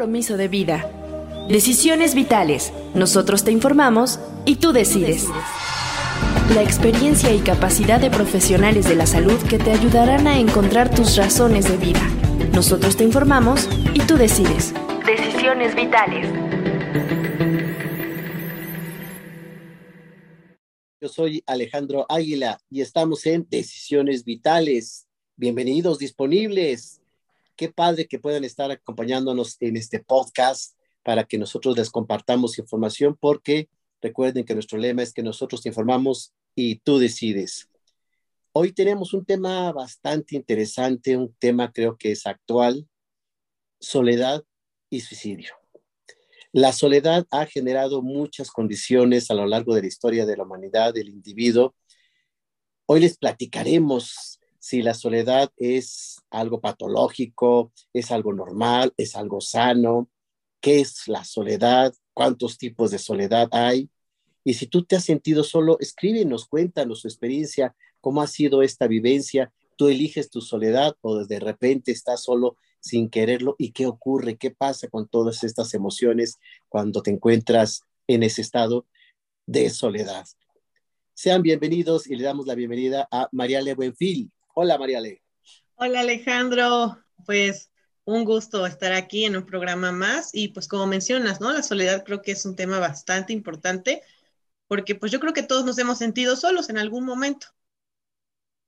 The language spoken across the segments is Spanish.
compromiso de vida. Decisiones vitales. Nosotros te informamos y tú decides. La experiencia y capacidad de profesionales de la salud que te ayudarán a encontrar tus razones de vida. Nosotros te informamos y tú decides. Decisiones vitales. Yo soy Alejandro Águila y estamos en Decisiones Vitales. Bienvenidos, disponibles. Qué padre que puedan estar acompañándonos en este podcast para que nosotros les compartamos información porque recuerden que nuestro lema es que nosotros te informamos y tú decides. Hoy tenemos un tema bastante interesante, un tema creo que es actual, soledad y suicidio. La soledad ha generado muchas condiciones a lo largo de la historia de la humanidad, del individuo. Hoy les platicaremos si la soledad es algo patológico, es algo normal, es algo sano, qué es la soledad, cuántos tipos de soledad hay. Y si tú te has sentido solo, escríbenos, cuéntanos su experiencia, cómo ha sido esta vivencia. Tú eliges tu soledad o de repente estás solo sin quererlo y qué ocurre, qué pasa con todas estas emociones cuando te encuentras en ese estado de soledad. Sean bienvenidos y le damos la bienvenida a Mariale Buenfil. Hola Mariale. Hola Alejandro, pues un gusto estar aquí en un programa más y pues como mencionas, ¿no? La soledad creo que es un tema bastante importante porque pues yo creo que todos nos hemos sentido solos en algún momento.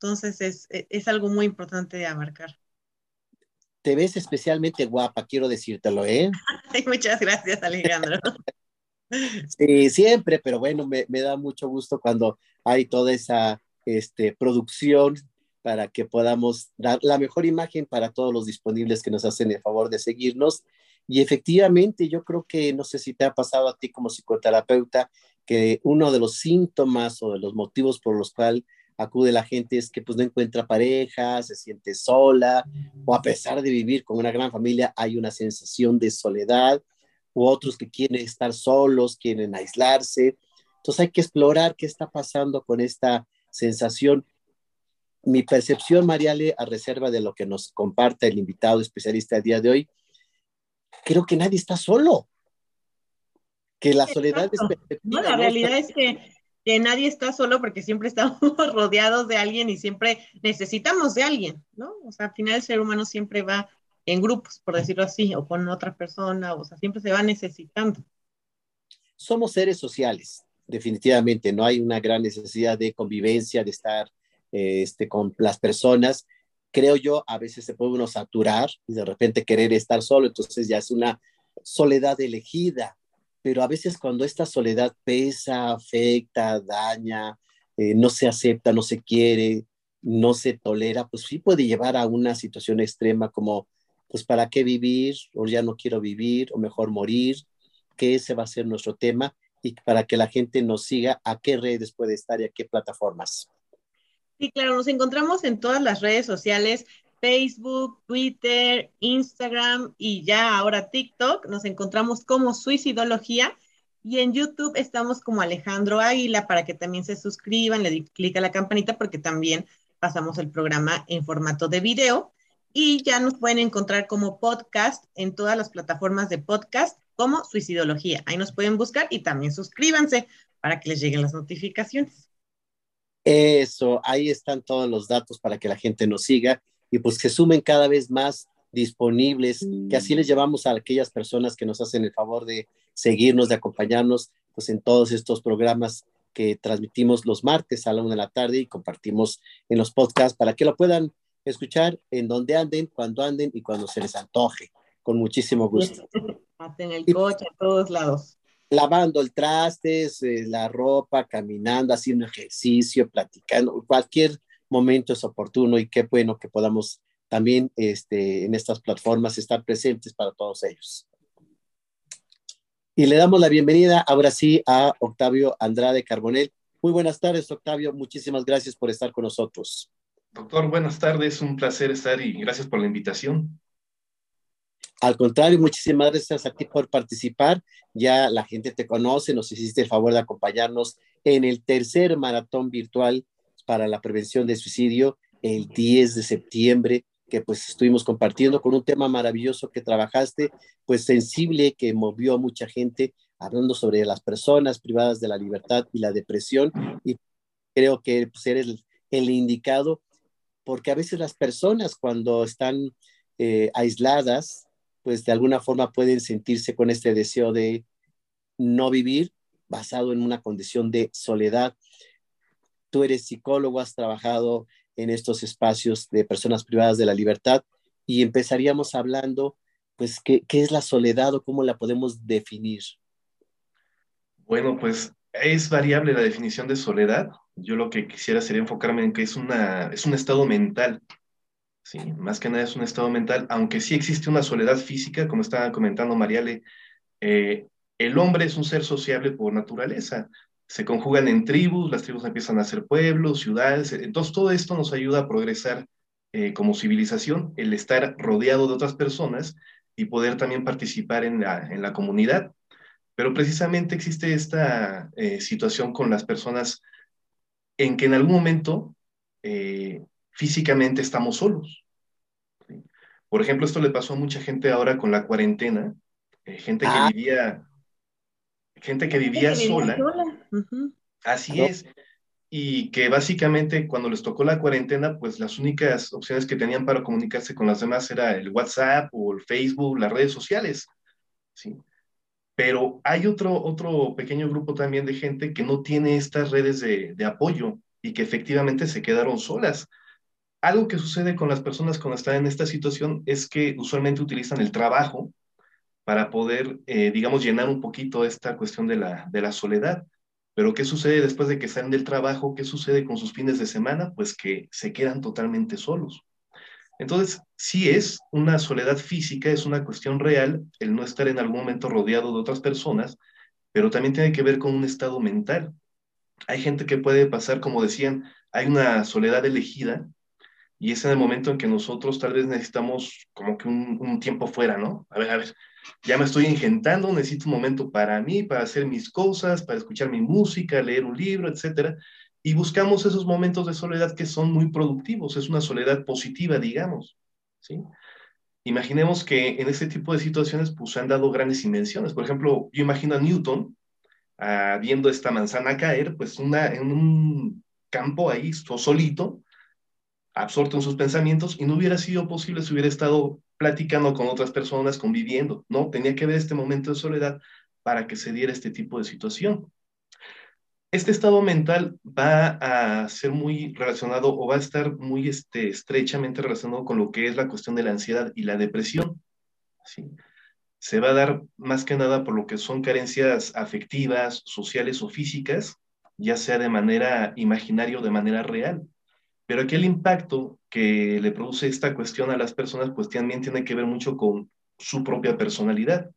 Entonces es, es algo muy importante de abarcar te ves especialmente guapa, quiero decírtelo, ¿eh? muchas gracias, Alejandro. sí, siempre, pero bueno, me, da mucho gusto cuando hay toda esa este, producción para que podamos dar la mejor imagen para todos los disponibles que nos hacen el favor de seguirnos. Y efectivamente, yo creo que, no sé si te ha pasado a ti como psicoterapeuta, que uno de los síntomas o de los motivos por los cuales acude la gente es que pues no encuentra pareja, se siente sola, o a pesar de vivir con una gran familia hay una sensación de soledad, u otros que quieren estar solos, quieren aislarse. Entonces hay que explorar qué está pasando con esta sensación. Mi percepción, Mariale, a reserva de lo que nos comparta el invitado especialista el día de hoy, creo que nadie está solo. Que la soledad es No, la realidad es que que nadie está solo porque siempre estamos rodeados de alguien y siempre necesitamos de alguien, ¿no? O sea, al final el ser humano siempre va en grupos, por decirlo así, o con otra persona, o sea, siempre se va necesitando. Somos seres sociales, definitivamente, no hay una gran necesidad de convivencia, de estar este, con las personas. Creo yo, a veces se puede uno saturar y de repente querer estar solo, entonces ya es una soledad elegida, pero a veces cuando esta soledad pesa, afecta, daña, eh, no se acepta, no se quiere, no se tolera, pues sí puede llevar a una situación extrema como, pues, ¿para qué vivir? O ya no quiero vivir, o mejor morir, que ese va a ser nuestro tema y para que la gente nos siga, a qué redes puede estar y a qué plataformas. Sí, claro, nos encontramos en todas las redes sociales. Facebook, Twitter, Instagram y ya ahora TikTok. Nos encontramos como Suicidología y en YouTube estamos como Alejandro Águila para que también se suscriban, le den clic a la campanita porque también pasamos el programa en formato de video y ya nos pueden encontrar como podcast en todas las plataformas de podcast como Suicidología. Ahí nos pueden buscar y también suscríbanse para que les lleguen las notificaciones. Eso, ahí están todos los datos para que la gente nos siga y pues que sumen cada vez más disponibles, que así les llevamos a aquellas personas que nos hacen el favor de seguirnos, de acompañarnos, pues en todos estos programas que transmitimos los martes a la una de la tarde y compartimos en los podcasts para que lo puedan escuchar en donde anden, cuando anden y cuando se les antoje, con muchísimo gusto. en el coche, a todos lados. Lavando el traste, eh, la ropa, caminando, haciendo ejercicio, platicando, cualquier momento es oportuno y qué bueno que podamos también este, en estas plataformas estar presentes para todos ellos. Y le damos la bienvenida ahora sí a Octavio Andrade Carbonel. Muy buenas tardes, Octavio. Muchísimas gracias por estar con nosotros. Doctor, buenas tardes. Un placer estar y gracias por la invitación. Al contrario, muchísimas gracias a ti por participar. Ya la gente te conoce, nos hiciste el favor de acompañarnos en el tercer maratón virtual para la prevención de suicidio el 10 de septiembre, que pues estuvimos compartiendo con un tema maravilloso que trabajaste, pues sensible, que movió a mucha gente, hablando sobre las personas privadas de la libertad y la depresión. Y creo que pues, eres el, indicado, porque a veces las personas cuando están eh, aisladas, pues de alguna forma pueden sentirse con este deseo de no vivir basado en una condición de soledad. Tú eres psicólogo, has trabajado en estos espacios de personas privadas de la libertad y empezaríamos hablando, pues, ¿qué, qué es la soledad o cómo la podemos definir? Bueno, pues es variable la definición de soledad. Yo lo que quisiera sería enfocarme en que es, una, es un estado mental. Sí, más que nada es un estado mental, aunque sí existe una soledad física, como estaba comentando Mariale, eh, el hombre es un ser sociable por naturaleza se conjugan en tribus, las tribus empiezan a ser pueblos, ciudades, entonces todo esto nos ayuda a progresar eh, como civilización, el estar rodeado de otras personas y poder también participar en la, en la comunidad. Pero precisamente existe esta eh, situación con las personas en que en algún momento eh, físicamente estamos solos. Por ejemplo, esto le pasó a mucha gente ahora con la cuarentena, gente que ah. vivía gente que vivía sola. Así es. Y que básicamente cuando les tocó la cuarentena, pues las únicas opciones que tenían para comunicarse con las demás era el WhatsApp o el Facebook, las redes sociales. ¿sí? Pero hay otro, otro pequeño grupo también de gente que no tiene estas redes de, de apoyo y que efectivamente se quedaron solas. Algo que sucede con las personas cuando están en esta situación es que usualmente utilizan el trabajo para poder, eh, digamos, llenar un poquito esta cuestión de la, de la soledad. Pero ¿qué sucede después de que salen del trabajo? ¿Qué sucede con sus fines de semana? Pues que se quedan totalmente solos. Entonces, sí es una soledad física, es una cuestión real el no estar en algún momento rodeado de otras personas, pero también tiene que ver con un estado mental. Hay gente que puede pasar, como decían, hay una soledad elegida y es en el momento en que nosotros tal vez necesitamos como que un, un tiempo fuera, ¿no? A ver, a ver, ya me estoy ingentando, necesito un momento para mí, para hacer mis cosas, para escuchar mi música, leer un libro, etc. Y buscamos esos momentos de soledad que son muy productivos, es una soledad positiva, digamos, ¿sí? Imaginemos que en este tipo de situaciones pues han dado grandes invenciones. Por ejemplo, yo imagino a Newton ah, viendo esta manzana caer, pues una, en un campo ahí, solito, absorto en sus pensamientos, y no hubiera sido posible si hubiera estado platicando con otras personas, conviviendo, ¿no? Tenía que ver este momento de soledad para que se diera este tipo de situación. Este estado mental va a ser muy relacionado o va a estar muy este, estrechamente relacionado con lo que es la cuestión de la ansiedad y la depresión. ¿sí? Se va a dar más que nada por lo que son carencias afectivas, sociales o físicas, ya sea de manera imaginaria o de manera real. Pero aquí el impacto que le produce esta cuestión a las personas, pues también tiene que ver mucho con su propia personalidad.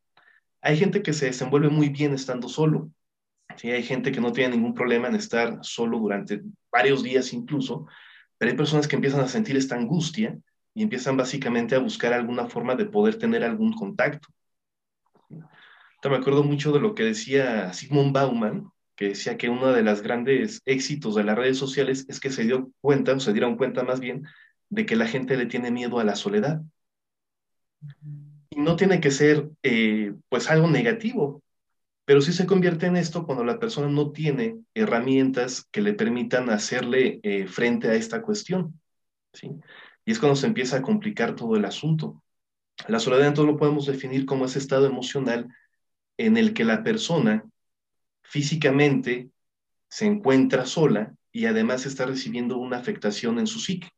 Hay gente que se desenvuelve muy bien estando solo. ¿sí? Hay gente que no tiene ningún problema en estar solo durante varios días incluso, pero hay personas que empiezan a sentir esta angustia y empiezan básicamente a buscar alguna forma de poder tener algún contacto. me acuerdo mucho de lo que decía Sigmund Bauman, que decía que uno de los grandes éxitos de las redes sociales es que se dio cuenta, o se dieron cuenta más bien, de que la gente le tiene miedo a la soledad. Y no tiene que ser eh, pues algo negativo, pero sí se convierte en esto cuando la persona no tiene herramientas que le permitan hacerle eh, frente a esta cuestión. ¿sí? Y es cuando se empieza a complicar todo el asunto. La soledad entonces lo podemos definir como ese estado emocional en el que la persona físicamente se encuentra sola y además está recibiendo una afectación en su psique.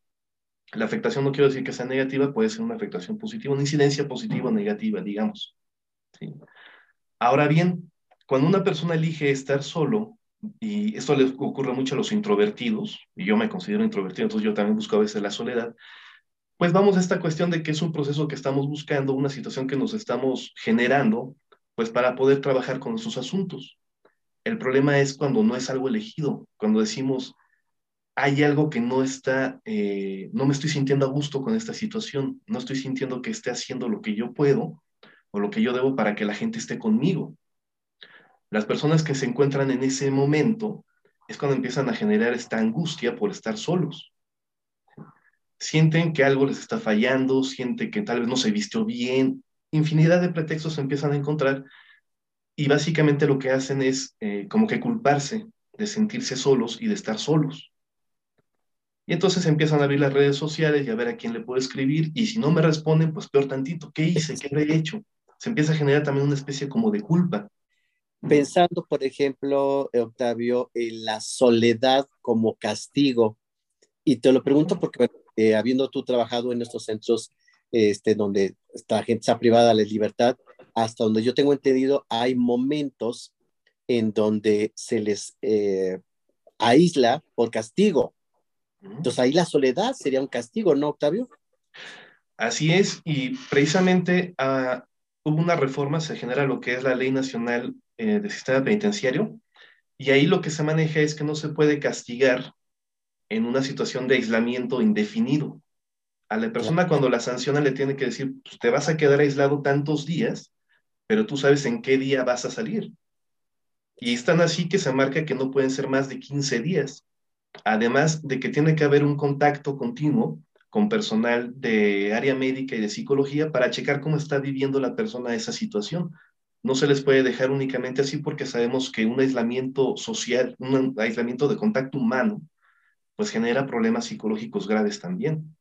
La afectación no quiero decir que sea negativa, puede ser una afectación positiva, una incidencia positiva o negativa, digamos. Ahora bien, cuando una persona elige estar solo, y esto le ocurre mucho a los introvertidos, y yo me considero introvertido, entonces yo también busco a veces la soledad, pues vamos a esta cuestión de que es un proceso que estamos buscando, una situación que nos estamos generando, pues para poder trabajar con esos asuntos. El problema es cuando no es algo elegido, cuando decimos, hay algo que no está, eh, no me estoy sintiendo a gusto con esta situación, no estoy sintiendo que esté haciendo lo que yo puedo o lo que yo debo para que la gente esté conmigo. Las personas que se encuentran en ese momento es cuando empiezan a generar esta angustia por estar solos. sienten que algo les está fallando, sienten que tal vez no se vistió bien, infinidad de pretextos se empiezan a encontrar y básicamente lo que hacen es eh, como que culparse de sentirse solos y de estar solos. Y entonces empiezan a abrir las redes sociales y a ver a quién le puedo escribir y si no me responden, pues peor tantito, ¿qué hice? ¿Qué habré hecho? Se empieza a generar también una especie como de culpa. Pensando, por ejemplo, Octavio, en la soledad como castigo. Y te lo pregunto porque, eh, habiendo tú trabajado en estos centros este, donde esta gente está privada de la libertad, hasta donde yo tengo entendido, hay momentos en donde se les eh, aísla por castigo. Entonces ahí la soledad sería un castigo, ¿no, Octavio? Así es, y precisamente uh, hubo una reforma, se genera lo que es la Ley Nacional eh, del Sistema Penitenciario, y ahí lo que se maneja es que no se puede castigar en una situación de aislamiento indefinido. A la persona cuando la sanciona le tiene que decir, pues, te vas a quedar aislado tantos días, pero tú sabes en qué día vas a salir. Y es tan así que se marca que no pueden ser más de 15 días. Además de que tiene que haber un contacto continuo con personal de área médica y de psicología para checar cómo está viviendo la persona esa situación. No se les puede dejar únicamente así porque sabemos que un aislamiento social, un aislamiento de contacto humano, pues genera problemas psicológicos graves también.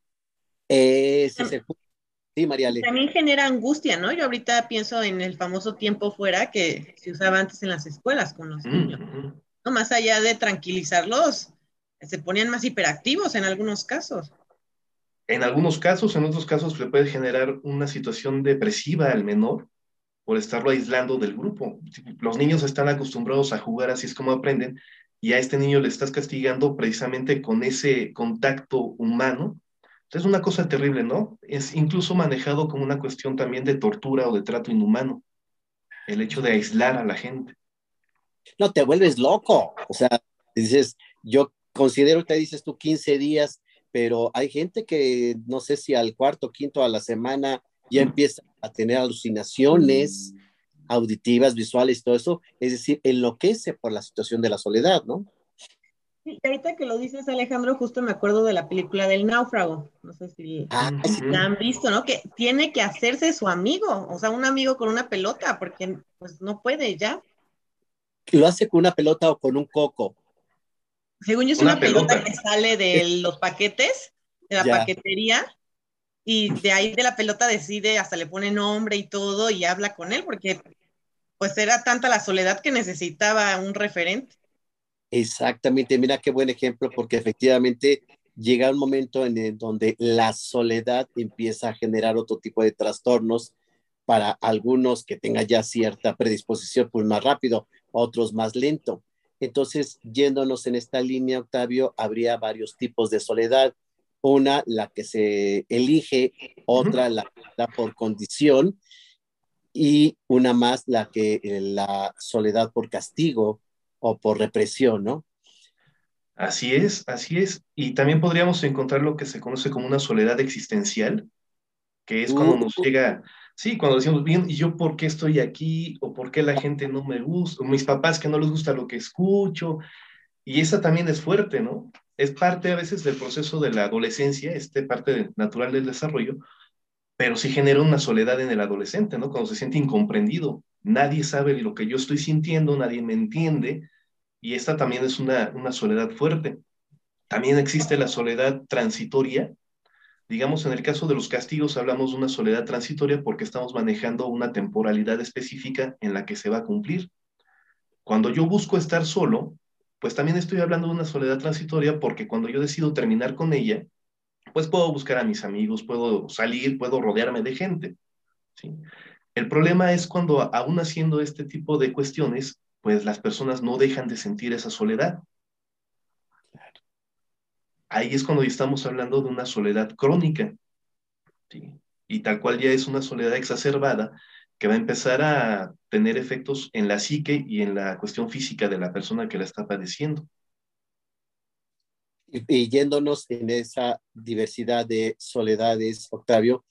Sí, María También genera angustia, ¿no? Yo ahorita pienso en el famoso tiempo fuera que se usaba antes en las escuelas con los niños. No más allá de tranquilizarlos, se ponían más hiperactivos en algunos casos. En algunos casos, en otros casos le puede generar una situación depresiva al menor por estarlo aislando del grupo. Los niños están acostumbrados a jugar, así es como aprenden, y a este niño le estás castigando precisamente con ese contacto humano. Es una cosa terrible, ¿no? Es incluso manejado como una cuestión también de tortura o de trato inhumano, el hecho de aislar a la gente. No, te vuelves loco. O sea, dices, yo considero que dices tú 15 días, pero hay gente que no sé si al cuarto, quinto a la semana ya empieza a tener alucinaciones auditivas, visuales, todo eso, es decir, enloquece por la situación de la soledad, ¿no? Sí, ahorita que lo dices, Alejandro, justo me acuerdo de la película del náufrago. No sé si ah, la han visto, ¿no? Que tiene que hacerse su amigo, o sea, un amigo con una pelota, porque pues no puede ya. Lo hace con una pelota o con un coco. Según yo es una, pelota. que sale de los paquetes, de la paquetería, y de ahí de la pelota decide, hasta le pone nombre y todo, y habla con él, porque pues era tanta la soledad que necesitaba un referente. Exactamente, mira qué buen ejemplo, porque efectivamente llega un momento en el donde la soledad empieza a generar otro tipo de trastornos para algunos que tengan ya cierta predisposición, pues más rápido, otros más lento. Entonces, yéndonos en esta línea, Octavio, habría varios tipos de soledad. Una, la que se elige, otra, la da por condición, y una más, la que eh, la soledad por castigo o por represión, ¿no? Así es, así es. Y también podríamos encontrar lo que se conoce como una soledad existencial, que es cuando nos llega Sí, cuando decimos, bien, ¿y yo por qué estoy aquí? ¿O por qué la gente no me gusta? ¿O mis papás que no les gusta lo que escucho? Y esa también es fuerte, ¿no? Es parte a veces del proceso de la adolescencia, este parte natural del desarrollo, pero sí genera una soledad en el adolescente, ¿no? Cuando se siente incomprendido, nadie sabe lo que yo estoy sintiendo, nadie me entiende, y esta también es una, soledad fuerte. También existe la soledad transitoria, Digamos, en el caso de los castigos hablamos de una soledad transitoria porque estamos manejando una temporalidad específica en la que se va a cumplir. Cuando yo busco estar solo, pues también estoy hablando de una soledad transitoria porque cuando yo decido terminar con ella, pues puedo buscar a mis amigos, puedo salir, puedo rodearme de gente. ¿sí? El problema es cuando aún haciendo este tipo de cuestiones, pues las personas no dejan de sentir esa soledad. Ahí es cuando estamos hablando de una soledad crónica, y tal cual ya es una soledad exacerbada que va a empezar a tener efectos en la psique y en la cuestión física de la persona que la está padeciendo. Y, yéndonos en esa diversidad de soledades, Octavio,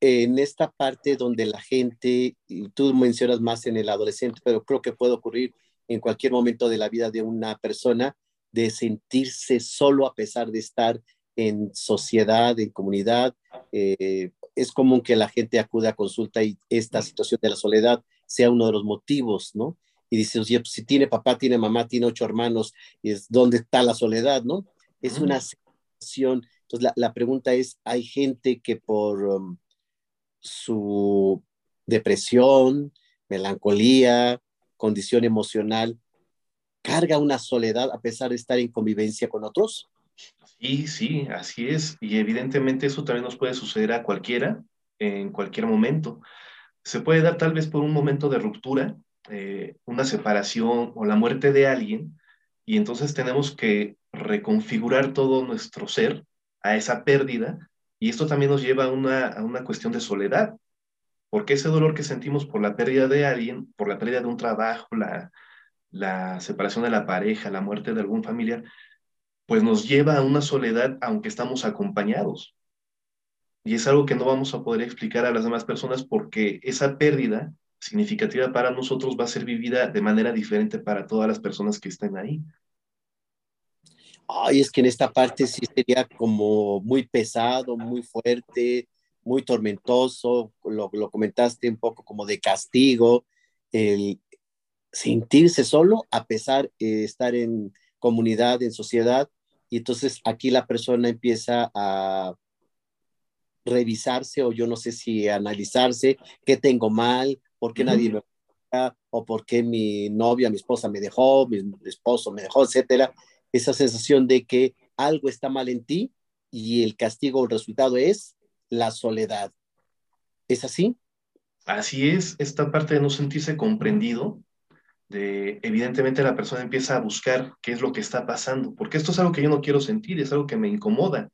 en esta parte donde la gente, y tú mencionas más en el adolescente, pero creo que puede ocurrir en cualquier momento de la vida de una persona, de sentirse solo a pesar de estar en sociedad, en comunidad, eh, es común que la gente acude a consulta y esta situación de la soledad sea uno de los motivos, ¿no? Y dice, oye, pues, si tiene papá, tiene mamá, tiene ocho hermanos, es ¿dónde está la soledad, no? Es una sensación. Entonces, la, pregunta es, ¿hay gente que por um, su depresión, melancolía, condición emocional, carga una soledad a pesar de estar en convivencia con otros? Sí, sí, así es. Y evidentemente eso también nos puede suceder a cualquiera en cualquier momento. Se puede dar tal vez por un momento de ruptura, eh, una separación o la muerte de alguien, y entonces tenemos que reconfigurar todo nuestro ser a esa pérdida, y esto también nos lleva a una, a una cuestión de soledad, porque ese dolor que sentimos por la pérdida de alguien, por la pérdida de un trabajo, la, la separación de la pareja, la muerte de algún familiar, pues nos lleva a una soledad aunque estamos acompañados. Y es algo que no vamos a poder explicar a las demás personas porque esa pérdida significativa para nosotros va a ser vivida de manera diferente para todas las personas que estén ahí. Ay, es que en esta parte sí sería como muy pesado, muy fuerte, muy tormentoso, lo, lo comentaste un poco como de castigo, el sentirse solo a pesar de estar en comunidad, en sociedad, y entonces aquí la persona empieza a revisarse o yo no sé si analizarse qué tengo mal, por qué nadie me o por qué mi novia, mi esposa me dejó, mi esposo me dejó, etcétera. Esa sensación de que algo está mal en ti y el castigo o el resultado es la soledad. ¿Es así? Así es, esta parte de no sentirse comprendido, de evidentemente la persona empieza a buscar qué es lo que está pasando, porque esto es algo que yo no quiero sentir, es algo que me incomoda.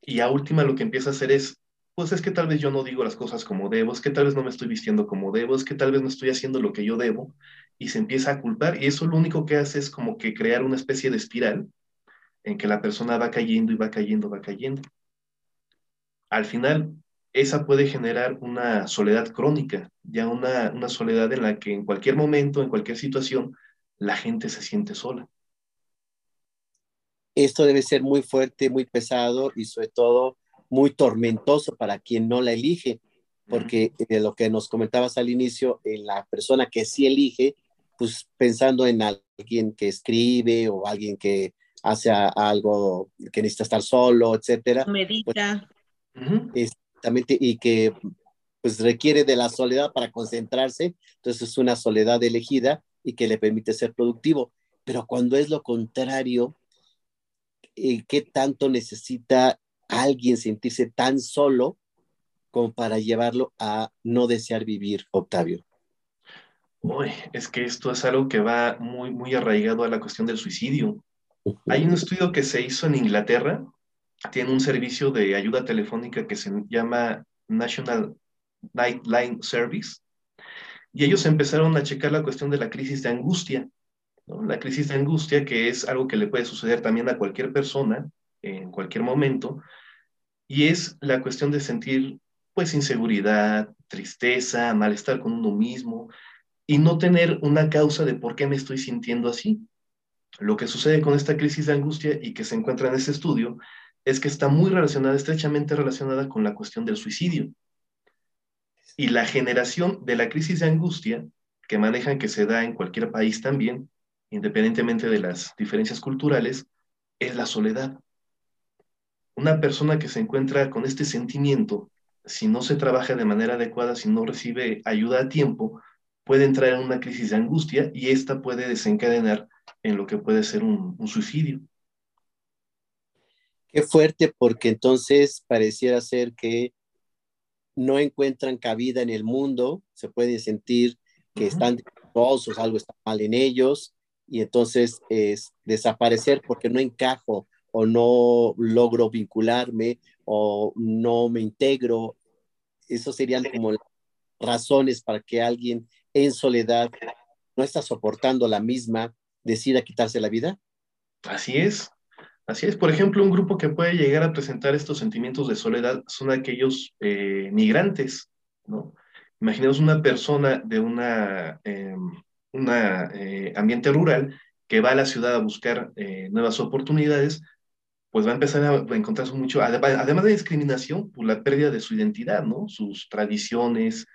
Y a última lo que empieza a hacer es, pues es que tal vez yo no digo las cosas como debo, es que tal vez no me estoy vistiendo como debo, es que tal vez no estoy haciendo lo que yo debo, y se empieza a culpar, y eso lo único que hace es como que crear una especie de espiral en que la persona va cayendo y va cayendo, va cayendo. Al final, esa puede generar una soledad crónica, ya una, una soledad en la que en cualquier momento, en cualquier situación, la gente se siente sola. Esto debe ser muy fuerte, muy pesado y sobre todo muy tormentoso para quien no la elige, porque de lo que nos comentabas al inicio, la persona que sí elige, pues pensando en alguien que escribe o alguien que hace algo que necesita estar solo, etcétera. Pues, Medita. Pues, y que pues requiere de la soledad para concentrarse, entonces es una soledad elegida y que le permite ser productivo. Pero cuando es lo contrario, eh, ¿qué tanto necesita alguien sentirse tan solo como para llevarlo a no desear vivir, Octavio? Uy, es que esto es algo que va muy, muy arraigado a la cuestión del suicidio. Hay un estudio que se hizo en Inglaterra tiene un servicio de ayuda telefónica que se llama National Nightline Service. Y ellos empezaron a checar la cuestión de la crisis de angustia. La crisis de angustia, que es algo que le puede suceder también a cualquier persona en cualquier momento, y es la cuestión de sentir pues inseguridad, tristeza, malestar con uno mismo y no tener una causa de por qué me estoy sintiendo así. Lo que sucede con esta crisis de angustia y que se encuentra en ese estudio es que está muy relacionada, estrechamente relacionada con la cuestión del suicidio. Y la generación de la crisis de angustia que manejan, que se da en cualquier país también, independientemente de las diferencias culturales, es la soledad. Una persona que se encuentra con este sentimiento, si no se trabaja de manera adecuada, si no recibe ayuda a tiempo, puede entrar en una crisis de angustia y esta puede desencadenar en lo que puede ser un, un suicidio. Qué fuerte, porque entonces pareciera ser que no encuentran cabida en el mundo, se pueden sentir que están defectuosos, algo está mal en ellos, y entonces es desaparecer porque no encajo o no logro vincularme o no me integro. Eso serían como razones para que alguien en soledad no está soportando la misma decida quitarse la vida. Así es, Así es, por ejemplo, un grupo que puede llegar a presentar estos sentimientos de soledad son aquellos eh, migrantes, ¿no? Imaginemos una persona de una, eh, una eh, ambiente rural que va a la ciudad a buscar nuevas oportunidades, pues va a empezar a encontrarse mucho, además de discriminación, por la pérdida de su identidad, ¿no? Sus tradiciones,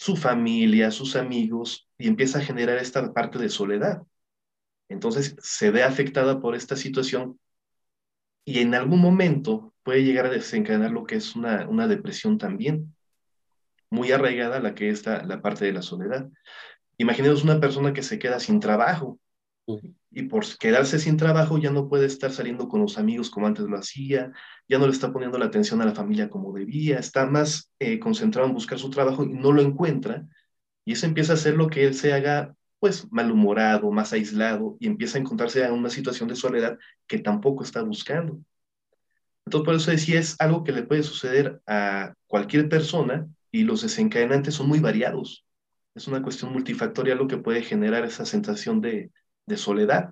su familia, sus amigos, y empieza a generar esta parte de soledad. Entonces se ve afectada por esta situación y en algún momento puede llegar a desencadenar lo que es una, una depresión también, muy arraigada la que está la parte de la soledad. Imaginemos una persona que se queda sin trabajo y por quedarse sin trabajo ya no puede estar saliendo con los amigos como antes lo hacía, ya no le está poniendo la atención a la familia como debía, está más eh, concentrado en buscar su trabajo y no lo encuentra. Y eso empieza a hacer lo que él se haga pues malhumorado, más aislado y empieza a encontrarse en una situación de soledad que tampoco está buscando. Entonces, por eso decía, es algo que le puede suceder a cualquier persona y los desencadenantes son muy variados. Es una cuestión multifactorial lo que puede generar esa sensación de, de soledad.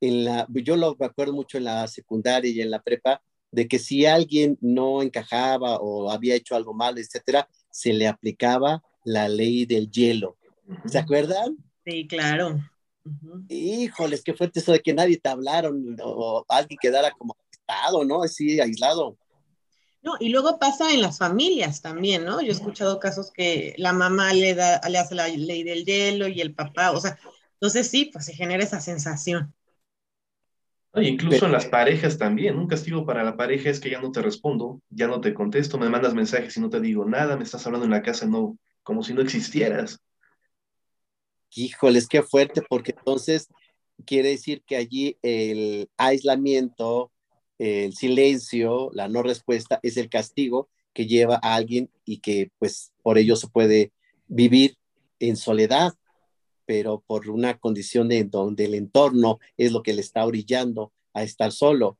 En la, yo lo acuerdo mucho en la secundaria y en la prepa, de que si alguien no encajaba o había hecho algo mal, etcétera, se le aplicaba la ley del hielo. ¿Se acuerdan? Sí, claro. Híjoles, qué fuerte eso de que nadie te hablaron o alguien quedara como aislado, ¿no? Así, aislado. No, y luego pasa en las familias también, ¿no? Yo he escuchado casos que la mamá le, da, le hace la ley del hielo y el papá, o sea, entonces sí, pues se genera esa sensación. incluso en las parejas también, un castigo para la pareja es que ya no te respondo, ya no te contesto, me mandas mensajes y no te digo nada, me estás hablando en la casa no, como si no existieras híjoles, qué fuerte, porque entonces quiere decir que allí el aislamiento, el silencio, la no respuesta es el castigo que lleva a alguien y que pues por ello se puede vivir en soledad, pero por una condición de donde el entorno es lo que le está orillando a estar solo.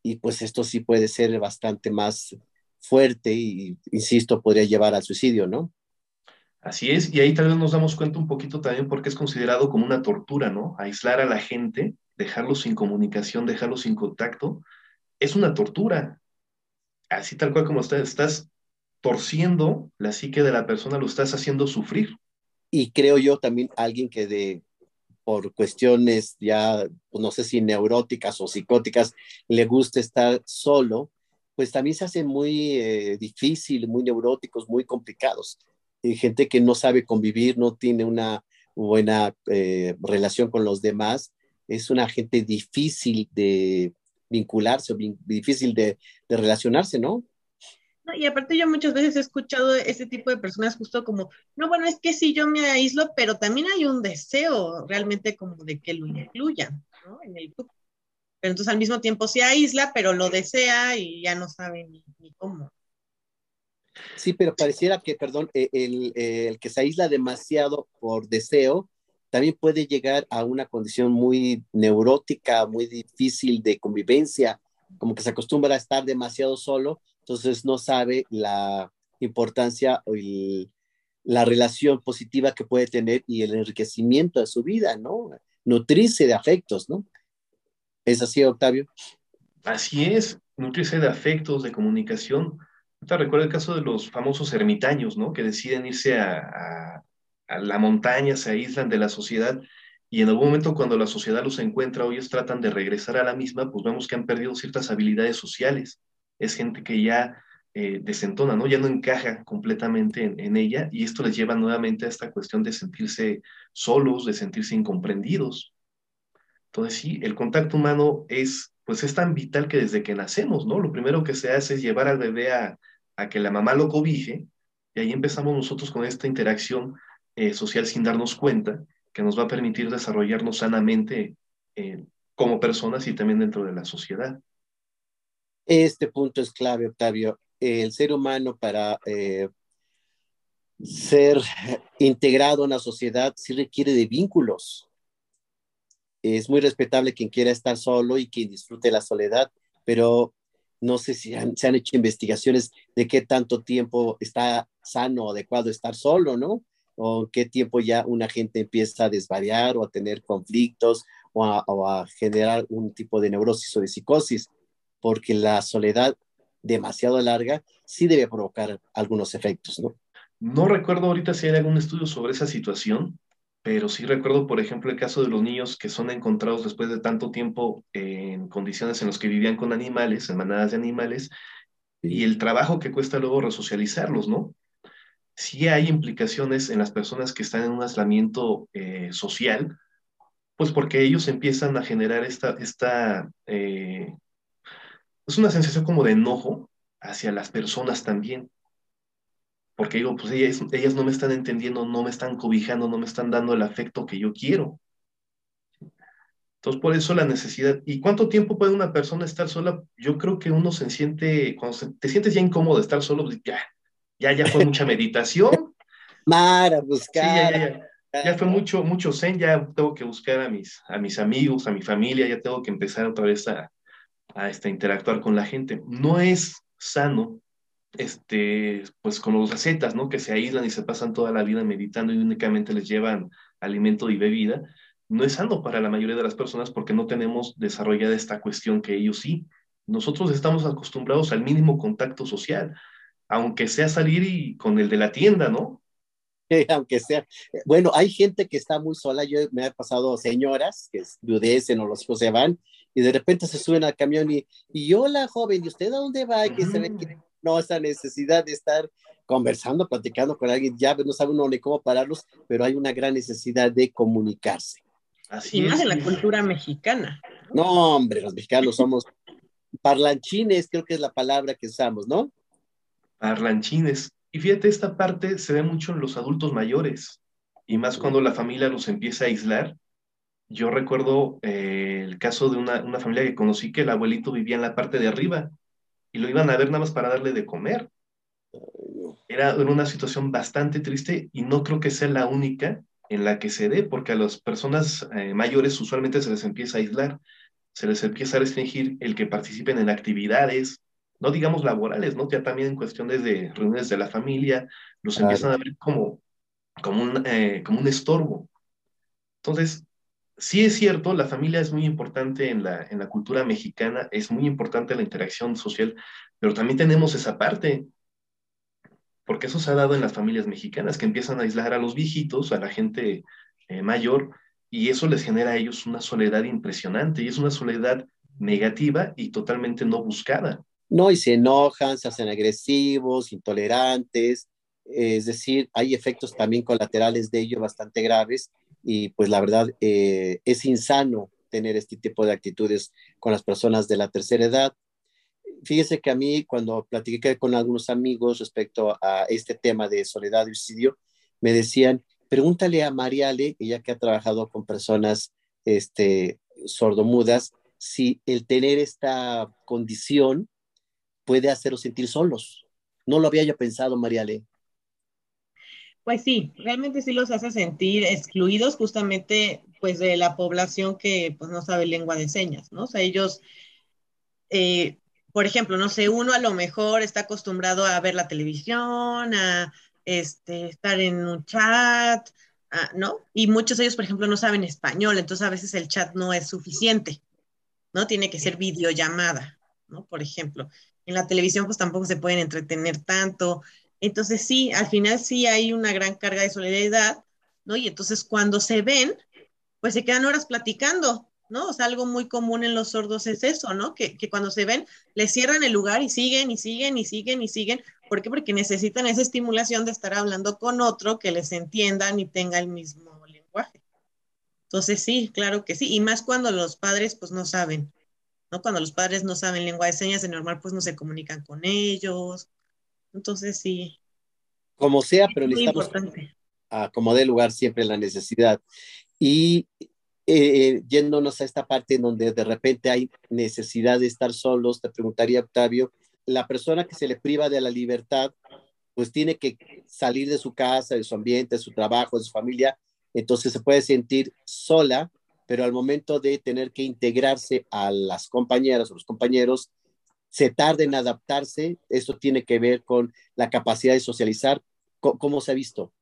Y pues esto sí puede ser bastante más fuerte y, insisto, podría llevar al suicidio, ¿no? Así es, y ahí tal vez nos damos cuenta un poquito también porque es considerado como una tortura, ¿no? Aislar a la gente, dejarlos sin comunicación, dejarlos sin contacto, es una tortura. Así tal cual como estás, estás torciendo la psique de la persona, lo estás haciendo sufrir. Y creo yo también alguien que de por cuestiones ya, pues, no sé si neuróticas o psicóticas, le gusta estar solo, pues también se hace muy eh, difícil, muy neuróticos, muy complicados gente que no sabe convivir, no tiene una buena eh, relación con los demás, es una gente difícil de vincularse o difícil de, relacionarse, ¿no? Y aparte yo muchas veces he escuchado ese tipo de personas justo como, no, bueno, es que sí, yo me aíslo, pero también hay un deseo realmente como de que lo incluyan, ¿no? En el grupo. Pero entonces al mismo tiempo se aísla, pero lo desea y ya no sabe ni cómo. Sí, pero pareciera que, perdón, eh, eh, el, que se aísla demasiado por deseo también puede llegar a una condición muy neurótica, muy difícil de convivencia, como que se acostumbra a estar demasiado solo, entonces no sabe la importancia o la relación positiva que puede tener y el enriquecimiento de su vida, ¿no? Nutrirse de afectos, ¿no? ¿Es así, Octavio? Así es, nutrirse de afectos, de comunicación, te recuerdo el caso de los famosos ermitaños, ¿no? Que deciden irse a, la montaña, se aíslan de la sociedad y en algún momento cuando la sociedad los encuentra o ellos tratan de regresar a la misma, pues vemos que han perdido ciertas habilidades sociales. Es gente que ya eh, desentona, ¿no? Ya no encaja completamente en, en, ella y esto les lleva nuevamente a esta cuestión de sentirse solos, de sentirse incomprendidos. Entonces sí, el contacto humano es pues es tan vital que desde que nacemos, ¿no? Lo primero que se hace es llevar al bebé a, que la mamá lo cobije y ahí empezamos nosotros con esta interacción eh, social sin darnos cuenta que nos va a permitir desarrollarnos sanamente eh, como personas y también dentro de la sociedad. Este punto es clave, Octavio. El ser humano para eh, ser integrado en la sociedad sí requiere de vínculos es muy respetable quien quiera estar solo y quien disfrute la soledad, pero no sé si se han hecho investigaciones de qué tanto tiempo está sano adecuado estar solo, ¿no? O qué tiempo ya una gente empieza a desvariar o a tener conflictos o a, generar un tipo de neurosis o de psicosis, porque la soledad demasiado larga sí debe provocar algunos efectos, ¿no? No recuerdo ahorita si hay algún estudio sobre esa situación, pero sí recuerdo, por ejemplo, el caso de los niños que son encontrados después de tanto tiempo en condiciones en las que vivían con animales, en manadas de animales, y el trabajo que cuesta luego resocializarlos, ¿no? Sí hay implicaciones en las personas que están en un aislamiento eh, social, pues porque ellos empiezan a generar esta, esta eh, es una sensación como de enojo hacia las personas también porque digo, pues ellas, ellas no me están entendiendo, no me están cobijando, no me están dando el afecto que yo quiero. Entonces, por eso la necesidad. ¿Y cuánto tiempo puede una persona estar sola? Yo creo que uno se siente, cuando te sientes ya incómodo de estar solo, pues ya, ya, ya fue mucha meditación. Mara, buscar. Sí, ya, ya, ya, fue mucho, mucho zen, ya tengo que buscar a mis, a mis amigos, a mi familia, ya tengo que empezar otra vez a, a este, interactuar con la gente. No es sano este, pues con los recetas, ¿no? Que se aíslan y se pasan toda la vida meditando y únicamente les llevan alimento y bebida, no es sano para la mayoría de las personas porque no tenemos desarrollada esta cuestión que ellos sí. Nosotros estamos acostumbrados al mínimo contacto social, aunque sea salir y con el de la tienda, ¿no? aunque sea. Bueno, hay gente que está muy sola. Yo me ha pasado señoras que viudecen o los hijos se van y de repente se suben al camión y, y hola joven, ¿y usted a dónde va? Que se ve que no esa necesidad de estar conversando, platicando con alguien, ya no sabe uno ni cómo pararlos, pero hay una gran necesidad de comunicarse. Así y más en la cultura mexicana. No, hombre, los mexicanos somos parlanchines, creo que es la palabra que usamos, ¿no? Parlanchines. Y fíjate, esta parte se ve mucho en los adultos mayores, y más cuando la familia los empieza a aislar. Yo recuerdo eh, el caso de una, una familia que conocí que el abuelito vivía en la parte de arriba y lo iban a ver nada más para darle de comer. Era, una situación bastante triste y no creo que sea la única en la que se dé, porque a las personas eh, mayores usualmente se les empieza a aislar, se les empieza a restringir el que participen en actividades, no digamos laborales, ¿no? Ya también en cuestiones de reuniones de la familia, los empiezan a ver como, como, un, eh, como un estorbo. Entonces, sí es cierto, la familia es muy importante en la, en la cultura mexicana, es muy importante la interacción social, pero también tenemos esa parte, porque eso se ha dado en las familias mexicanas, que empiezan a aislar a los viejitos, a la gente eh, mayor, y eso les genera a ellos una soledad impresionante, y es una soledad negativa y totalmente no buscada. No, y se enojan, se hacen agresivos, intolerantes, es decir, hay efectos también colaterales de ello bastante graves y pues la verdad eh, es insano tener este tipo de actitudes con las personas de la tercera edad. Fíjese que a mí cuando platiqué con algunos amigos respecto a este tema de soledad y suicidio, me decían, pregúntale a Mariale, ella que ha trabajado con personas este, sordomudas, si el tener esta condición puede hacerlos sentir solos. No lo había yo pensado, Mariale. Pues sí, realmente sí los hace sentir excluidos justamente pues de la población que pues no sabe lengua de señas, ¿no? O sea, ellos, eh, por ejemplo, no sé, uno a lo mejor está acostumbrado a ver la televisión, a este, estar en un chat, ¿no? Y muchos de ellos, por ejemplo, no saben español, entonces a veces el chat no es suficiente, ¿no? Tiene que ser videollamada, ¿no? Por ejemplo, en la televisión pues tampoco se pueden entretener tanto, entonces sí, al final sí hay una gran carga de solidaridad, ¿no? Y entonces cuando se ven, pues se quedan horas platicando, ¿no? O sea, algo muy común en los sordos es eso, ¿no? Que, cuando se ven, les cierran el lugar y siguen y siguen y siguen y siguen. ¿Por qué? Porque necesitan esa estimulación de estar hablando con otro que les entiendan y tenga el mismo lenguaje. Entonces sí, claro que sí. Y más cuando los padres pues no saben, ¿no? Cuando los padres no saben lengua de señas, de normal pues no se comunican con ellos, entonces sí. Como sea, pero necesitamos a como dé lugar siempre la necesidad. Y eh, yéndonos a esta parte en donde de repente hay necesidad de estar solos, te preguntaría, Octavio, la persona que se le priva de la libertad, pues tiene que salir de su casa, de su ambiente, de su trabajo, de su familia, entonces se puede sentir sola, pero al momento de tener que integrarse a las compañeras o los compañeros, se tarda en adaptarse, eso tiene que ver con la capacidad de socializar. ¿Cómo, se ha visto?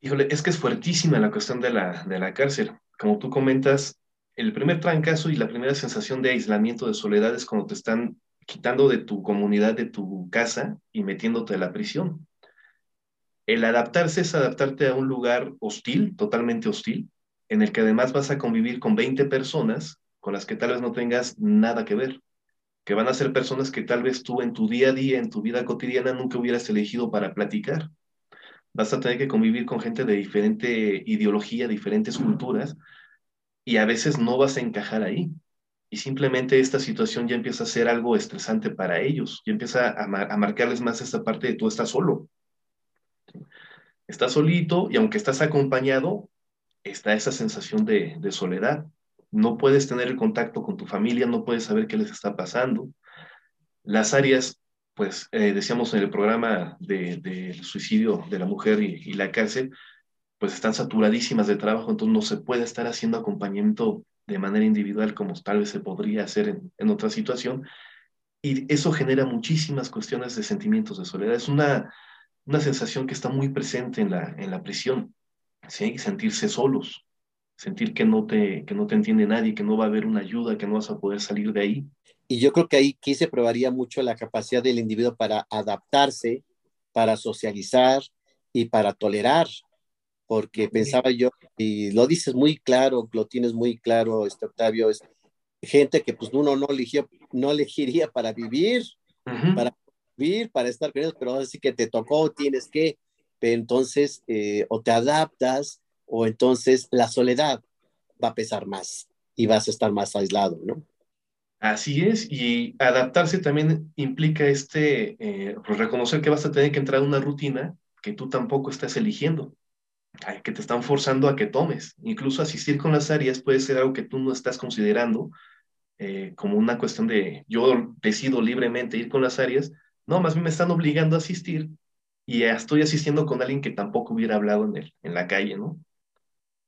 Híjole, es que es fuertísima la cuestión de la, de la cárcel. Como tú comentas, el primer trancazo y la primera sensación de aislamiento, de soledad, es cuando te están quitando de tu comunidad, de tu casa y metiéndote a la prisión. El adaptarse es adaptarte a un lugar hostil, totalmente hostil, en el que además vas a convivir con 20 personas con las que tal vez no tengas nada que ver, que van a ser personas que tal vez tú en tu día a día, en tu vida cotidiana, nunca hubieras elegido para platicar. Vas a tener que convivir con gente de diferente ideología, diferentes culturas, y a veces no vas a encajar ahí. Y simplemente esta situación ya empieza a ser algo estresante para ellos, y empieza a, a marcarles más esta parte de tú estás solo. Estás solito y aunque estás acompañado, está esa sensación de, soledad. No puedes tener el contacto con tu familia, no puedes saber qué les está pasando. Las áreas, pues eh, decíamos en el programa del de, suicidio de la mujer y, la cárcel, pues están saturadísimas de trabajo, entonces no se puede estar haciendo acompañamiento de manera individual como tal vez se podría hacer en, en otra situación. Y eso genera muchísimas cuestiones de sentimientos de soledad. Es una, una sensación que está muy presente en la, en la prisión. ¿sí? sentirse solos, sentir que no, te, que no te entiende nadie, que no va a haber una ayuda, que no vas a poder salir de ahí. Y yo creo que ahí aquí se probaría mucho la capacidad del individuo para adaptarse, para socializar y para tolerar, porque pensaba yo, y lo dices muy claro, lo tienes muy claro, este Octavio, es gente que pues uno no eligió, no elegiría para vivir, para vivir, para estar con ellos, pero así que te tocó, tienes que, entonces eh, o te adaptas o entonces la soledad va a pesar más y vas a estar más aislado, ¿no? Así es, y adaptarse también implica este, eh, reconocer que vas a tener que entrar en una rutina que tú tampoco estás eligiendo, que te están forzando a que tomes. Incluso asistir con las áreas puede ser algo que tú no estás considerando eh, como una cuestión de yo decido libremente ir con las áreas, no, más bien me están obligando a asistir y estoy asistiendo con alguien que tampoco hubiera hablado en, el, en la calle, ¿no?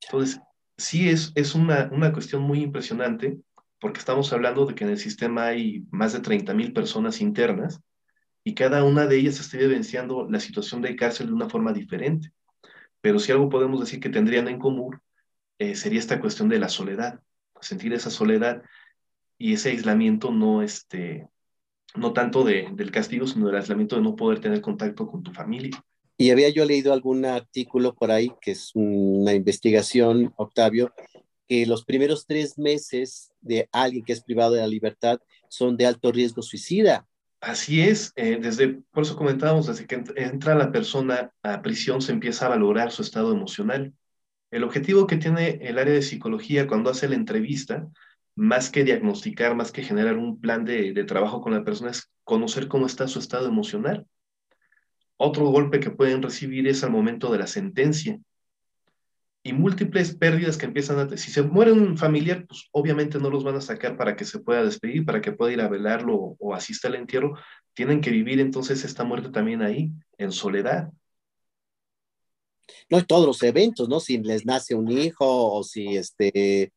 Entonces, sí es, es una, una cuestión muy impresionante porque estamos hablando de que en el sistema hay más de 30 mil personas internas y cada una de ellas está vivenciando la situación de cárcel de una forma diferente. Pero si algo podemos decir que tendrían en común, eh, sería esta cuestión de la soledad, sentir esa soledad y ese aislamiento no, este, no tanto de, del castigo, sino del aislamiento de no poder tener contacto con tu familia. Y había yo leído algún artículo por ahí, que es una investigación, Octavio, que los primeros tres meses de alguien que es privado de la libertad son de alto riesgo suicida. Así es, eh, desde, por eso comentábamos, desde que entra la persona a prisión se empieza a valorar su estado emocional. El objetivo que tiene el área de psicología cuando hace la entrevista más que diagnosticar, más que generar un plan de, trabajo con la persona, es conocer cómo está su estado emocional. Otro golpe que pueden recibir es al momento de la sentencia. Y múltiples pérdidas que empiezan a... Si se muere un familiar, pues obviamente no los van a sacar para que se pueda despedir, para que pueda ir a velarlo o, o asista al entierro. Tienen que vivir entonces esta muerte también ahí, en soledad. No, todos los eventos, ¿no? Si les nace un hijo o si este,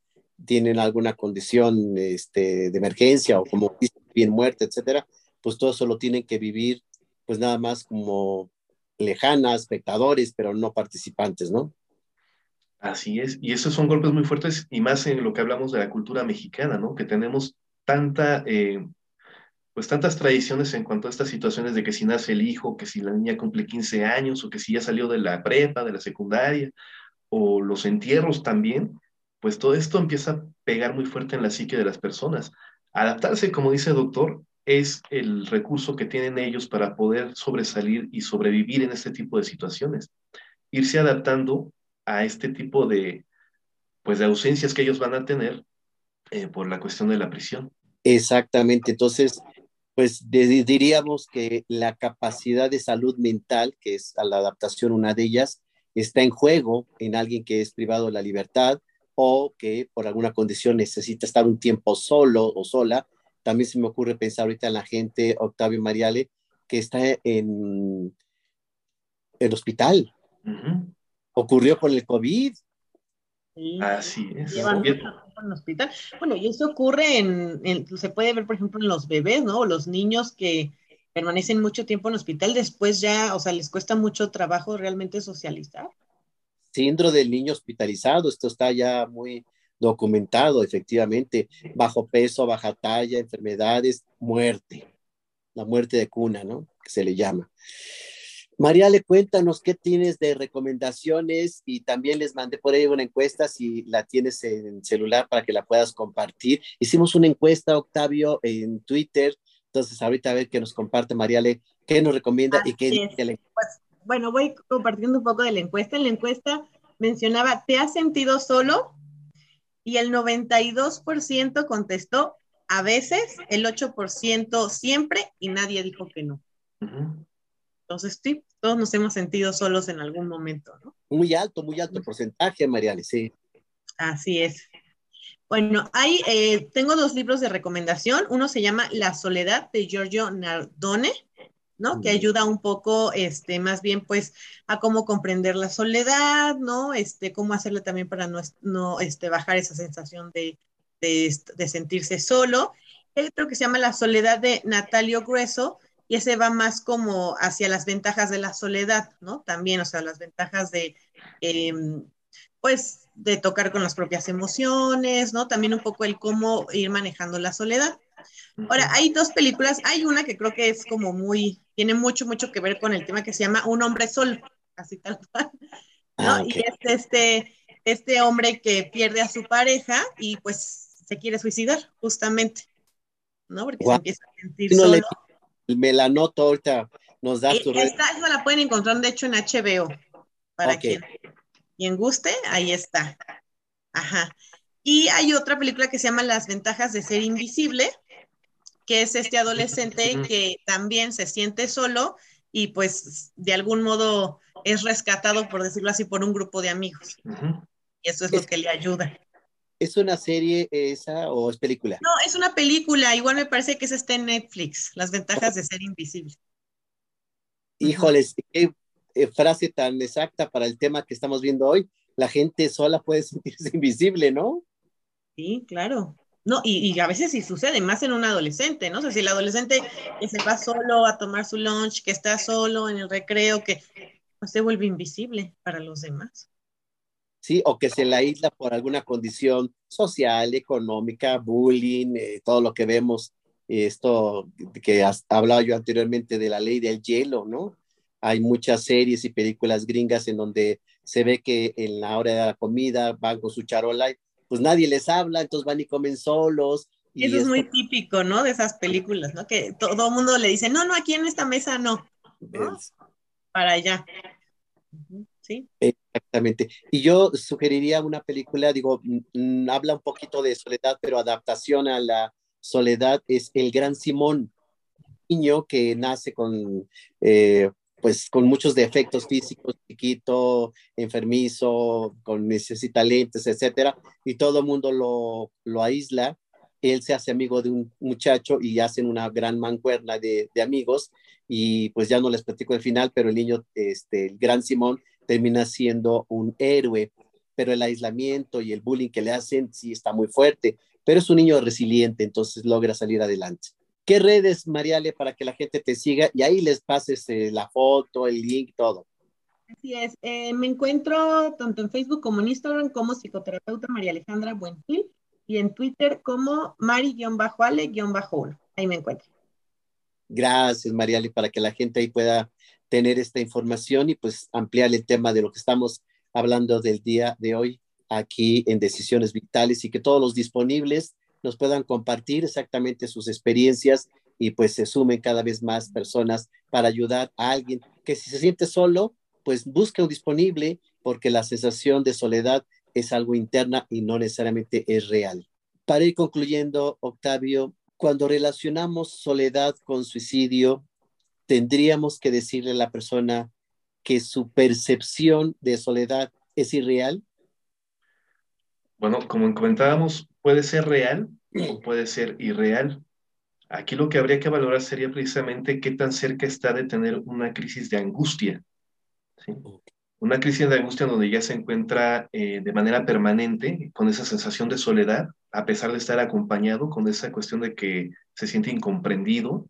tienen alguna condición este, de emergencia o como bien muerta, etcétera, pues todo eso lo tienen que vivir, pues nada más como lejanas, espectadores, pero no participantes, ¿no? Así es, y esos son golpes muy fuertes y más en lo que hablamos de la cultura mexicana, ¿no? Que tenemos tanta, eh, pues tantas tradiciones en cuanto a estas situaciones de que si nace el hijo, que si la niña cumple 15 años o que si ya salió de la prepa, de la secundaria, o los entierros también, pues todo esto empieza a pegar muy fuerte en la psique de las personas. Adaptarse, como dice el doctor, es el recurso que tienen ellos para poder sobresalir y sobrevivir en este tipo de situaciones. Irse adaptando a este tipo de, pues, de ausencias que ellos van a tener eh, por la cuestión de la prisión. Exactamente. Entonces, pues diríamos que la capacidad de salud mental, que es a la adaptación una de ellas, está en juego en alguien que es privado de la libertad o que por alguna condición necesita estar un tiempo solo o sola. También se me ocurre pensar ahorita en la gente, Octavio Mariale, que está en el hospital. Ocurrió con el COVID. Así es. Llevan en hospital. Bueno, y eso ocurre en, se puede ver, por ejemplo, en los bebés, ¿no? Los niños que permanecen mucho tiempo en hospital, después ya, o sea, les cuesta mucho trabajo realmente socializar síndrome del niño hospitalizado, esto está ya muy documentado, efectivamente, bajo peso, baja talla, enfermedades, muerte, la muerte de cuna, ¿no? Que se le llama. Mariale, cuéntanos qué tienes de recomendaciones y también les mandé por ahí una encuesta si la tienes en celular para que la puedas compartir. Hicimos una encuesta, Octavio, en Twitter. Entonces, ahorita a ver qué nos comparte Mariale, qué nos recomienda y qué dice pues, bueno, voy compartiendo un poco de la encuesta. En la encuesta mencionaba, ¿te has sentido solo? Y el 92% contestó a veces, el 8% siempre y nadie dijo que no. Entonces, sí, todos nos hemos sentido solos en algún momento, ¿no? Muy alto, muy alto porcentaje, Mariale, sí. Así es. Bueno, hay, eh, tengo dos libros de recomendación. Uno se llama La soledad de Giorgio Nardone, ¿no? Que ayuda un poco, este, más bien, pues, a cómo comprender la soledad, ¿no? Este, cómo hacerle también para no, no este, bajar esa sensación de, de, de sentirse solo. Hay otro que se llama La soledad de Natalio Grueso, y ese va más como hacia las ventajas de la soledad, ¿no? También, o sea, las ventajas de, em, pues, de tocar con las propias emociones, ¿no? También un poco el cómo ir manejando la soledad. Ahora, hay dos películas, hay una que creo que es como muy, tiene mucho, mucho que ver con el tema que se llama Un hombre solo, así tal cual, ¿no? Ah, y es este, este hombre que pierde a su pareja y pues se quiere suicidar, justamente, ¿no? Porque se empieza a sentir solo me la noto ahorita, nos das tu esta, esta la pueden encontrar, de hecho, en HBO, para quien, quien guste, ahí está. Ajá. Y hay otra película que se llama Las ventajas de ser invisible, que es este adolescente que también se siente solo y pues de algún modo es rescatado, por decirlo así, por un grupo de amigos. Y eso es lo que le ayuda. ¿Es una serie esa o es película? No, es una película. Igual me parece que es está en Netflix. Las ventajas de ser invisible. Híjoles, qué eh, frase tan exacta para el tema que estamos viendo hoy. La gente sola puede sentirse invisible, ¿no? Sí, claro. No, y, a veces sí sucede, más en un adolescente, ¿no? O sea, si el adolescente que se va solo a tomar su lunch, que está solo en el recreo, que pues, se vuelve invisible para los demás. ¿sí? O que se la isla por alguna condición social, económica, bullying, eh, todo lo que vemos, esto que has hablado yo anteriormente de la ley del hielo, ¿no? Hay muchas series y películas gringas en donde se ve que en la hora de la comida van con su charola y pues nadie les habla, entonces van y comen solos. Y eso es muy típico, ¿no? De esas películas, ¿no? Que todo el mundo le dice, no, no, aquí en esta mesa no. Para allá. Sí. Exactamente. Y yo sugeriría una película, digo, mm, mm, habla un poquito de soledad, pero adaptación a la soledad es El Gran Simón, niño que nace con, eh, pues, con muchos defectos físicos, chiquito, enfermizo, con necesita lentes, etcétera, y todo el mundo lo, lo aísla. Él se hace amigo de un muchacho y hacen una gran mancuerna de, de amigos y pues ya no les platico el final, pero el niño, este, el gran Simón, termina siendo un héroe, pero el aislamiento y el bullying que le hacen sí está muy fuerte, pero es un niño resiliente, entonces logra salir adelante. ¿Qué redes, Mariale, para que la gente te siga y ahí les pases eh, la foto, el link, todo? Así es, eh, me encuentro tanto en Facebook como en Instagram como psicoterapeuta María Alejandra Buenfil y en Twitter como Mari-Ale-1. Ahí me encuentro. Gracias, Mariale, para que la gente ahí pueda tener esta información y pues ampliar el tema de lo que estamos hablando del día de hoy aquí en Decisiones Vitales y que todos los disponibles nos puedan compartir exactamente sus experiencias y pues se sumen cada vez más personas para ayudar a alguien que si se siente solo, pues busque un disponible porque la sensación de soledad es algo interna y no necesariamente es real. Para ir concluyendo, Octavio, cuando relacionamos soledad con suicidio, tendríamos que decirle a la persona que su percepción de soledad es irreal? Bueno, como comentábamos, puede ser real o puede ser irreal. Aquí lo que habría que valorar sería precisamente qué tan cerca está de tener una crisis de angustia. Una crisis de angustia donde ya se encuentra eh, de manera permanente con esa sensación de soledad, a pesar de estar acompañado con esa cuestión de que se siente incomprendido,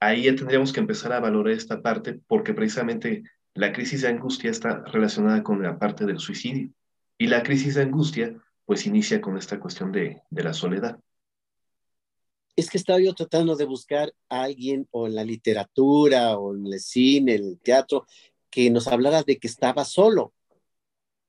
ahí ya tendríamos que empezar a valorar esta parte porque precisamente la crisis de angustia está relacionada con la parte del suicidio. Y la crisis de angustia pues inicia con esta cuestión de, la soledad. es que estaba yo tratando de buscar a alguien o en la literatura o en el cine, el teatro, que nos hablara de que estaba solo.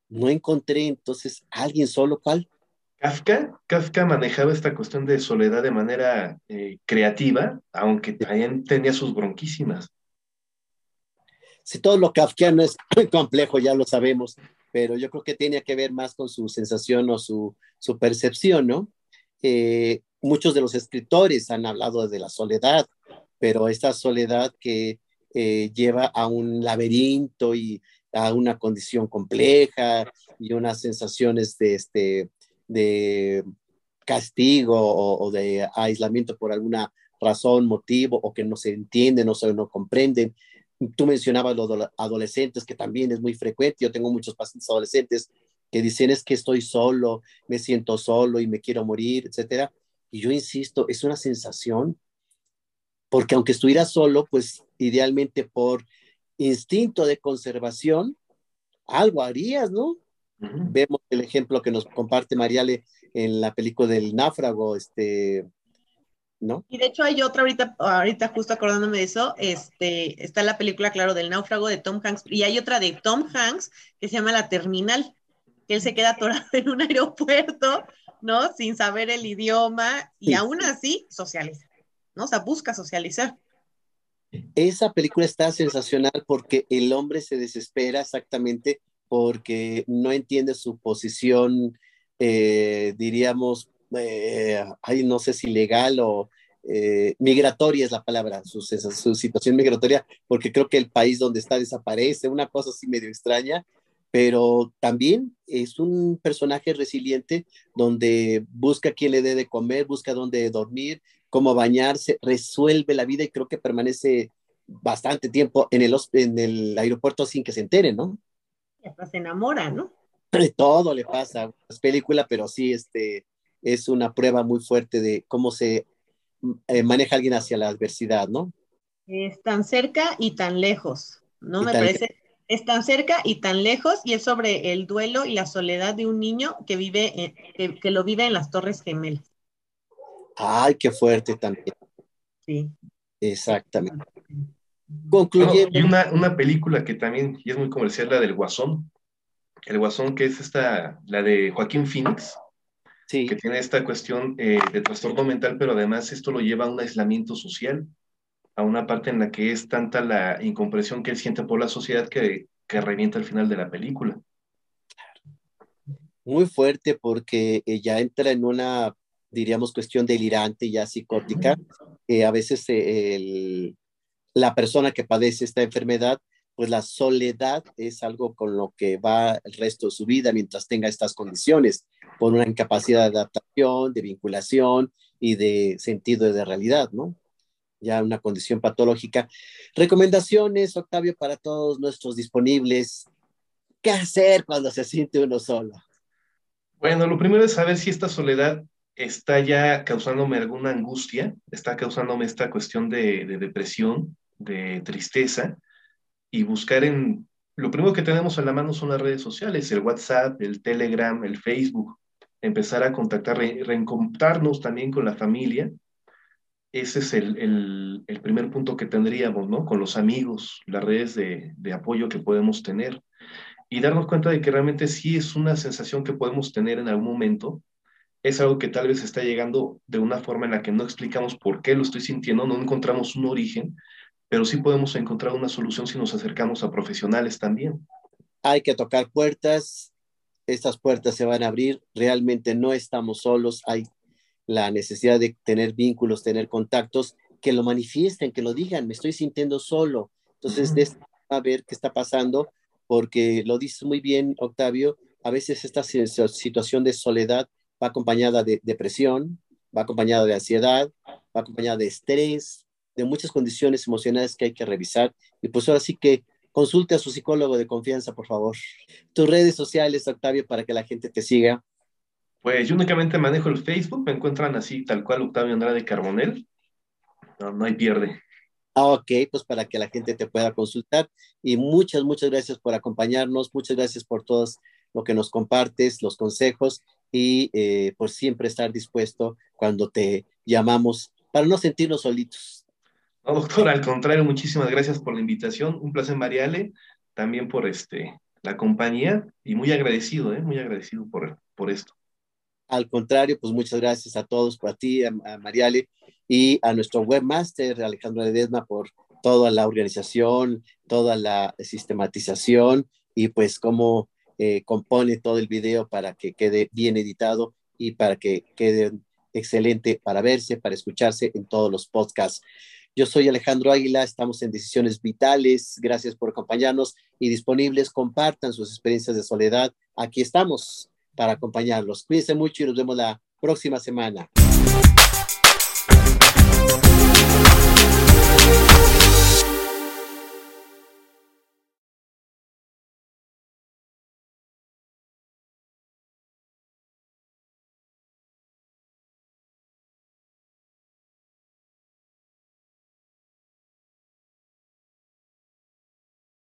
No encontré entonces alguien solo, ¿cuál? Kafka, Kafka manejaba esta cuestión de soledad de manera eh, creativa, aunque también tenía sus bronquísimas. Si todo lo kafkiano es muy complejo, ya lo sabemos, pero yo creo que tiene que ver más con su sensación o su, su percepción, ¿no? Eh, muchos de los escritores han hablado de la soledad, pero esta soledad que eh, lleva a un laberinto y a una condición compleja y unas sensaciones de, este, de castigo o, de aislamiento por alguna razón, motivo, o que no se entienden o se no comprenden. Tú mencionabas los adolescentes, que también es muy frecuente. Yo tengo muchos pacientes adolescentes que dicen es que estoy solo, me siento solo y me quiero morir, etcétera. Y yo insisto, es una sensación, porque aunque estuviera solo, pues idealmente por instinto de conservación, algo harías, ¿no? Vemos el ejemplo que nos comparte Mariale en la película del náufrago, este, ¿no? Y de hecho hay otra ahorita, ahorita justo acordándome de eso, este, está la película, claro, del náufrago de Tom Hanks, y hay otra de Tom Hanks que se llama La Terminal, que él se queda atorado en un aeropuerto ¿no? Sin saber el idioma y aún así socializa, ¿no? O sea, busca socializar. Esa película está sensacional porque el hombre se desespera exactamente porque no entiende su posición, eh, diríamos, eh, no sé si legal o eh, migratoria es la palabra, su, su, situación migratoria, porque creo que el país donde está desaparece, una cosa así medio extraña, pero también es un personaje resiliente donde busca quién le dé de comer, busca dónde dormir, cómo bañarse, resuelve la vida y creo que permanece bastante tiempo en el, en el aeropuerto sin que se entere, ¿no? Y hasta se enamora, ¿no? Todo le pasa, es película, pero sí este, es una prueba muy fuerte de cómo se eh, maneja alguien hacia la adversidad, ¿no? Es tan cerca y tan lejos, ¿no? Me parece es tan cerca y tan lejos y es sobre el duelo y la soledad de un niño que vive, que, lo vive en las Torres Gemelas. Ay, qué fuerte también. Sí. Exactamente. Concluyendo. y una, una, película que también y es muy comercial, la del Guasón. El Guasón, que es esta, la de Joaquín Phoenix, sí. que tiene esta cuestión eh, de trastorno mental, pero además esto lo lleva a un aislamiento social a una parte en la que es tanta la incomprensión que él siente por la sociedad que, que revienta al final de la película. Muy fuerte porque ya entra en una, diríamos, cuestión delirante, ya psicótica. Eh, a veces eh, la persona que padece esta enfermedad, pues la soledad es algo con lo que va el resto de su vida mientras tenga estas condiciones, por una incapacidad de adaptación, de vinculación y de sentido de realidad, ¿no? ya una condición patológica. Recomendaciones, Octavio, para todos nuestros disponibles. ¿Qué hacer cuando se siente uno solo? Bueno, lo primero es saber si esta soledad está ya causándome alguna angustia, está causándome esta cuestión de, depresión, de tristeza, y buscar en... Lo primero que tenemos a la mano son las redes sociales, el WhatsApp, el Telegram, el Facebook, empezar a contactar, reencontrarnos también con la familia, ese es el, primer punto que tendríamos, ¿no? Con los amigos, las redes de, apoyo que podemos tener y darnos cuenta de que realmente sí es una sensación que podemos tener en algún momento. Es algo que tal vez está llegando de una forma en la que no explicamos por qué lo estoy sintiendo, no encontramos un origen, pero sí podemos encontrar una solución si nos acercamos a profesionales también. Hay que tocar puertas, estas puertas se van a abrir, realmente no estamos solos, hay la necesidad de tener vínculos, tener contactos, que lo manifiesten, que lo digan, me estoy sintiendo solo. Entonces, de a ver qué está pasando, porque lo dices muy bien, Octavio, a veces esta situación de soledad va acompañada de depresión, va acompañada de ansiedad, va acompañada de estrés, de muchas condiciones emocionales que hay que revisar. Y pues ahora sí que consulte a su psicólogo de confianza, por favor. Tus redes sociales, Octavio, para que la gente te siga. Pues yo únicamente manejo el Facebook, me encuentran así, tal cual Octavio Andrade Carbonel. No, no hay pierde. Ah, ok, pues para que la gente te pueda consultar. Y muchas, muchas gracias por acompañarnos, muchas gracias por todo lo que nos compartes, los consejos y eh, por siempre estar dispuesto cuando te llamamos para no sentirnos solitos. Doctor, al contrario, muchísimas gracias por la invitación. Un placer, Mariale, también por este, la compañía y muy agradecido, ¿eh? muy agradecido por, por esto. Al contrario, pues muchas gracias a todos, a ti, a, Mariale y a nuestro webmaster, Alejandro Ledesma, por toda la organización, toda la sistematización y pues cómo eh, compone todo el video para que quede bien editado y para que quede excelente para verse, para escucharse en todos los podcasts. Yo soy Alejandro Águila, estamos en Decisiones Vitales. Gracias por acompañarnos y disponibles. Compartan sus experiencias de soledad. Aquí estamos para acompañarlos. Cuídense mucho y nos vemos la próxima semana.